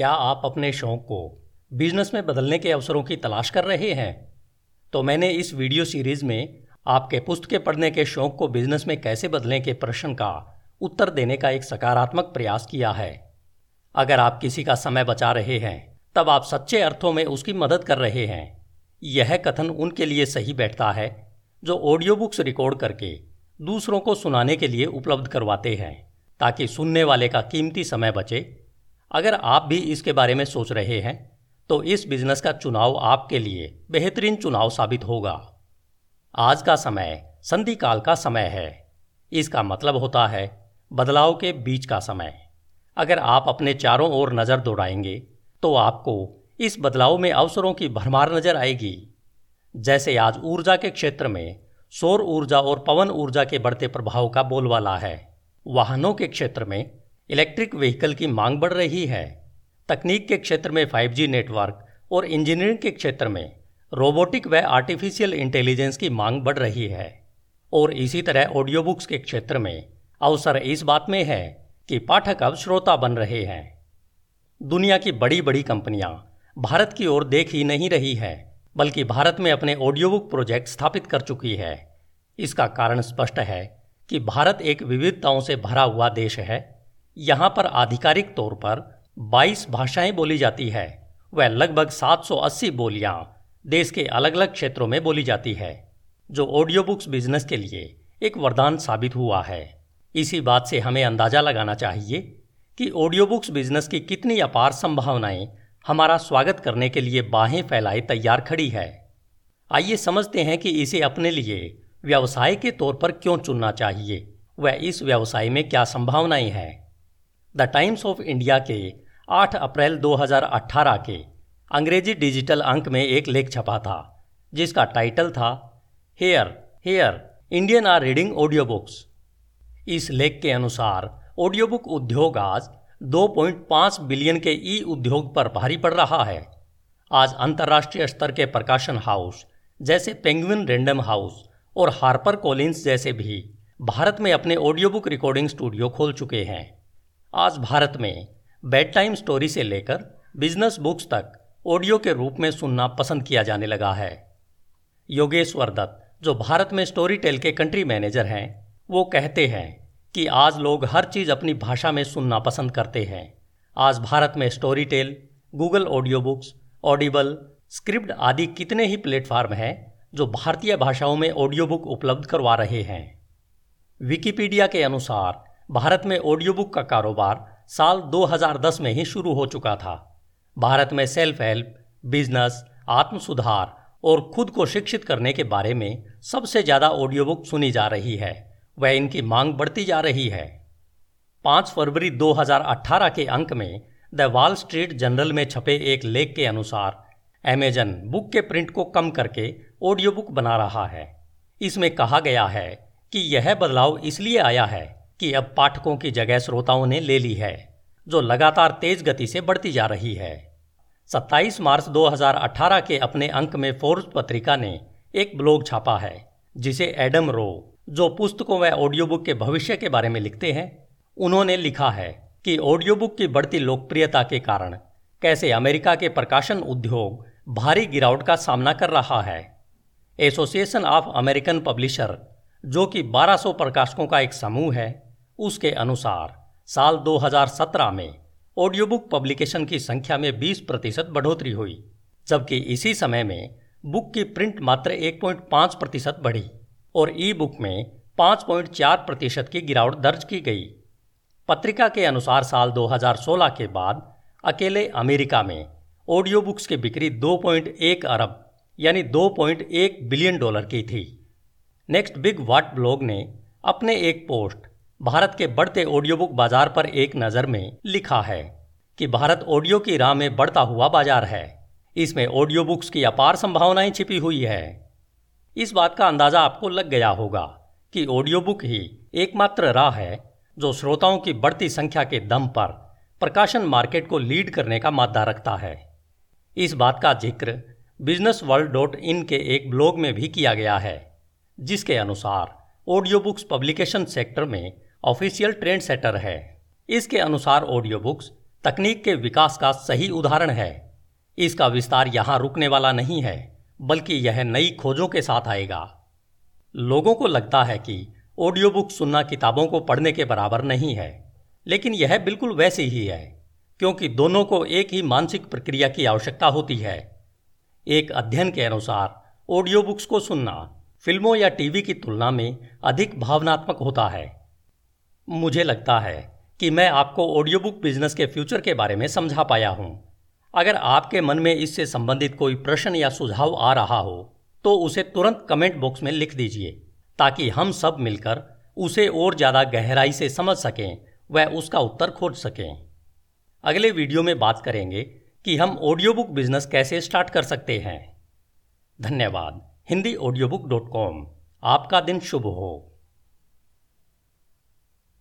क्या आप अपने शौक को बिज़नेस में बदलने के अवसरों की तलाश कर रहे हैं? तो मैंने इस वीडियो सीरीज़ में आपके पुस्तकें पढ़ने के शौक को बिज़नेस में कैसे बदलें के प्रश्न का उत्तर देने का एक सकारात्मक प्रयास किया है। अगर आप किसी का समय बचा रहे हैं, तब आप सच्चे अर्थों में उसकी मदद कर रहे हैं। यह कथन उनके लिए सही बैठता है, जो ऑडियो बुक्स रिकॉर्ड करके दूसरों को सुनाने के लिए उपलब्ध करवाते हैं, ताकि सुनने वाले का कीमती समय बचे अगर आप भी इसके बारे में सोच रहे हैं तो इस बिज़नेस का चुनाव आपके लिए बेहतरीन चुनाव साबित होगा। आज का समय, संधि काल का समय है। इसका मतलब होता है, बदलाव के बीच का समय। अगर आप अपने चारों ओर नज़र दौड़ाएँगे तो आपको इस बदलाव में अवसरों की भरमार नज़र आएगी। जैसे आज ऊर्जा के क्षेत्र में, सौर ऊर्जा और पवन ऊर्जा के बढ़ते प्रभाव का बोलवाला है। वाहनों के क्षेत्र में इलेक्ट्रिक व्हीकल की मांग बढ़ रही है। तकनीक के क्षेत्र में 5G नेटवर्क और इंजीनियरिंग के क्षेत्र में रोबोटिक व आर्टिफिशियल इंटेलिजेंस की मांग बढ़ रही है। और इसी तरह ऑडियो बुक्स के क्षेत्र में अवसर इस बात में है कि पाठक अब श्रोता बन रहे हैं। दुनिया की बड़ी बड़ी कंपनियाँ भारत की ओर देख ही नहीं रही है, बल्कि भारत में अपने ऑडियो बुक प्रोजेक्ट स्थापित कर चुकी है। इसका कारण स्पष्ट है कि भारत एक विविधताओं से भरा हुआ देश है। यहाँ पर आधिकारिक तौर पर 22 भाषाएँ बोली जाती है। वह लगभग 780 बोलियाँ देश के अलग अलग क्षेत्रों में बोली जाती है, जो ऑडियो बुक्स बिज़नेस के लिए एक वरदान साबित हुआ है। इसी बात से हमें अंदाज़ा लगाना चाहिए कि ऑडियो बुक्स बिज़नेस की कितनी अपार संभावनाएँ हमारा स्वागत करने के लिए बाहें फैलाए तैयार खड़ी है। आइए समझते हैं कि इसे अपने लिए व्यवसाय के तौर पर क्यों चुनना चाहिए वह इस व्यवसाय में क्या संभावनाएँ हैं। द टाइम्स ऑफ़ इंडिया के 8 अप्रैल 2018 के अंग्रेज़ी डिजिटल अंक में एक लेख छपा था, जिसका टाइटल था, hear hear, Indian are reading audio books इस लेख के अनुसार ऑडियो बुक उद्योग आज 2.5 बिलियन के ई उद्योग पर भारी पड़ रहा है। आज अंतर्राष्ट्रीय स्तर के प्रकाशन हाउस, जैसे पेंगुइन रेंडम हाउस और हार्पर कोलिंस जैसे भी, भारत में अपने ऑडियो बुक रिकॉर्डिंग स्टूडियो खोल चुके हैं। आज भारत में बेड टाइम स्टोरी से लेकर बिज़नेस बुक्स तक ऑडियो के रूप में सुनना पसंद किया जाने लगा है। योगेश्वर दत्त, जो भारत में स्टोरी टेल के कंट्री मैनेजर हैं, वो कहते हैं कि आज लोग हर चीज़ अपनी भाषा में सुनना पसंद करते हैं। आज भारत में Storytel Google audio books Audible script आदि कितने ही प्लेटफॉर्म हैं जो भारतीय भाषाओं में ऑडियो बुक उपलब्ध करवा रहे हैं। विकिपीडिया के अनुसार भारत में ऑडियो बुक का कारोबार साल 2010 में ही शुरू हो चुका था। भारत में सेल्फ हेल्प बिज़नेस आत्म सुधार और खुद को शिक्षित करने के बारे में सबसे ज़्यादा ऑडियो बुक सुनी जा रही है। व इनकी मांग बढ़ती जा रही है। 5 फरवरी 2018 के अंक में द वॉल स्ट्रीट जर्नल में छपे एक लेख के अनुसार अमेजन बुक के प्रिंट को कम करके ऑडियो बुक बना रहा है। इसमें कहा गया है कि यह बदलाव इसलिए आया है कि अब पाठकों की जगह श्रोताओं ने ले ली है, जो लगातार तेज गति से बढ़ती जा रही है। 27 मार्च 2018 के अपने अंक में फोर्स पत्रिका ने एक ब्लॉग छापा है, जिसे एडम रो, जो पुस्तकों व ऑडियो बुक के भविष्य के बारे में लिखते हैं, उन्होंने लिखा है कि ऑडियो बुक की बढ़ती लोकप्रियता के कारण कैसे अमेरिका के प्रकाशन उद्योग भारी गिरावट का सामना कर रहा है। एसोसिएशन ऑफ़ अमेरिकन पब्लिशर जो कि 1200 प्रकाशकों का एक समूह है उसके अनुसार, साल 2017 में ऑडियो बुक पब्लिकेशन की संख्या में 20 प्रतिशत बढ़ोतरी हुई, जबकि इसी समय में बुक की प्रिंट मात्र 1.5 प्रतिशत बढ़ी और ई बुक में 5.4 प्रतिशत की गिरावट दर्ज की गई। पत्रिका के अनुसार साल 2016 के बाद अकेले अमेरिका में ऑडियो बुक्स की बिक्री 2.1 अरब, यानी 2.1 बिलियन डॉलर की थी। नेक्स्ट बिग वाट ब्लॉग ने अपने एक पोस्ट भारत के बढ़ते ऑडियो बुक बाज़ार पर एक नज़र में लिखा है कि भारत ऑडियो की राह में बढ़ता हुआ बाज़ार है। इसमें ऑडियो बुक्स की अपार संभावनाएँ छिपी हुई है। इस बात का अंदाज़ा आपको लग गया होगा कि ऑडियो बुक ही एकमात्र राह है जो श्रोताओं की बढ़ती संख्या के दम पर प्रकाशन मार्केट को लीड करने का मादा रखता है। इस बात का ज़िक्र बिज़नेस वर्ल्ड डॉट इन के एक ब्लॉग में भी किया गया है, जिसके अनुसार ऑडियो बुक्स पब्लिकेशन सेक्टर में ऑफिशियल ट्रेंड सेटर है। इसके अनुसार ऑडियो बुक्स तकनीक के विकास का सही उदाहरण है। इसका विस्तार यहाँ रुकने वाला नहीं है, बल्कि यह नई खोजों के साथ आएगा। लोगों को लगता है कि ऑडियो बुक सुनना किताबों को पढ़ने के बराबर नहीं है, लेकिन यह बिल्कुल वैसे ही है, क्योंकि दोनों को एक ही मानसिक प्रक्रिया की आवश्यकता होती है। एक अध्ययन के अनुसार ऑडियो बुक्स को सुनना फ़िल्मों या टीवी की तुलना में अधिक भावनात्मक होता है। मुझे लगता है कि मैं आपको ऑडियो बुक बिज़नेस के फ्यूचर के बारे में समझा पाया हूँ। अगर आपके मन में इससे संबंधित कोई प्रश्न या सुझाव आ रहा हो तो उसे तुरंत कमेंट बॉक्स में लिख दीजिए, ताकि हम सब मिलकर उसे और ज़्यादा गहराई से समझ सकें व उसका उत्तर खोज सकें। अगले वीडियो में बात करेंगे कि हम ऑडियो बुक बिज़नेस कैसे स्टार्ट कर सकते हैं। धन्यवाद। Hindi audio book dot com आपका दिन शुभ हो।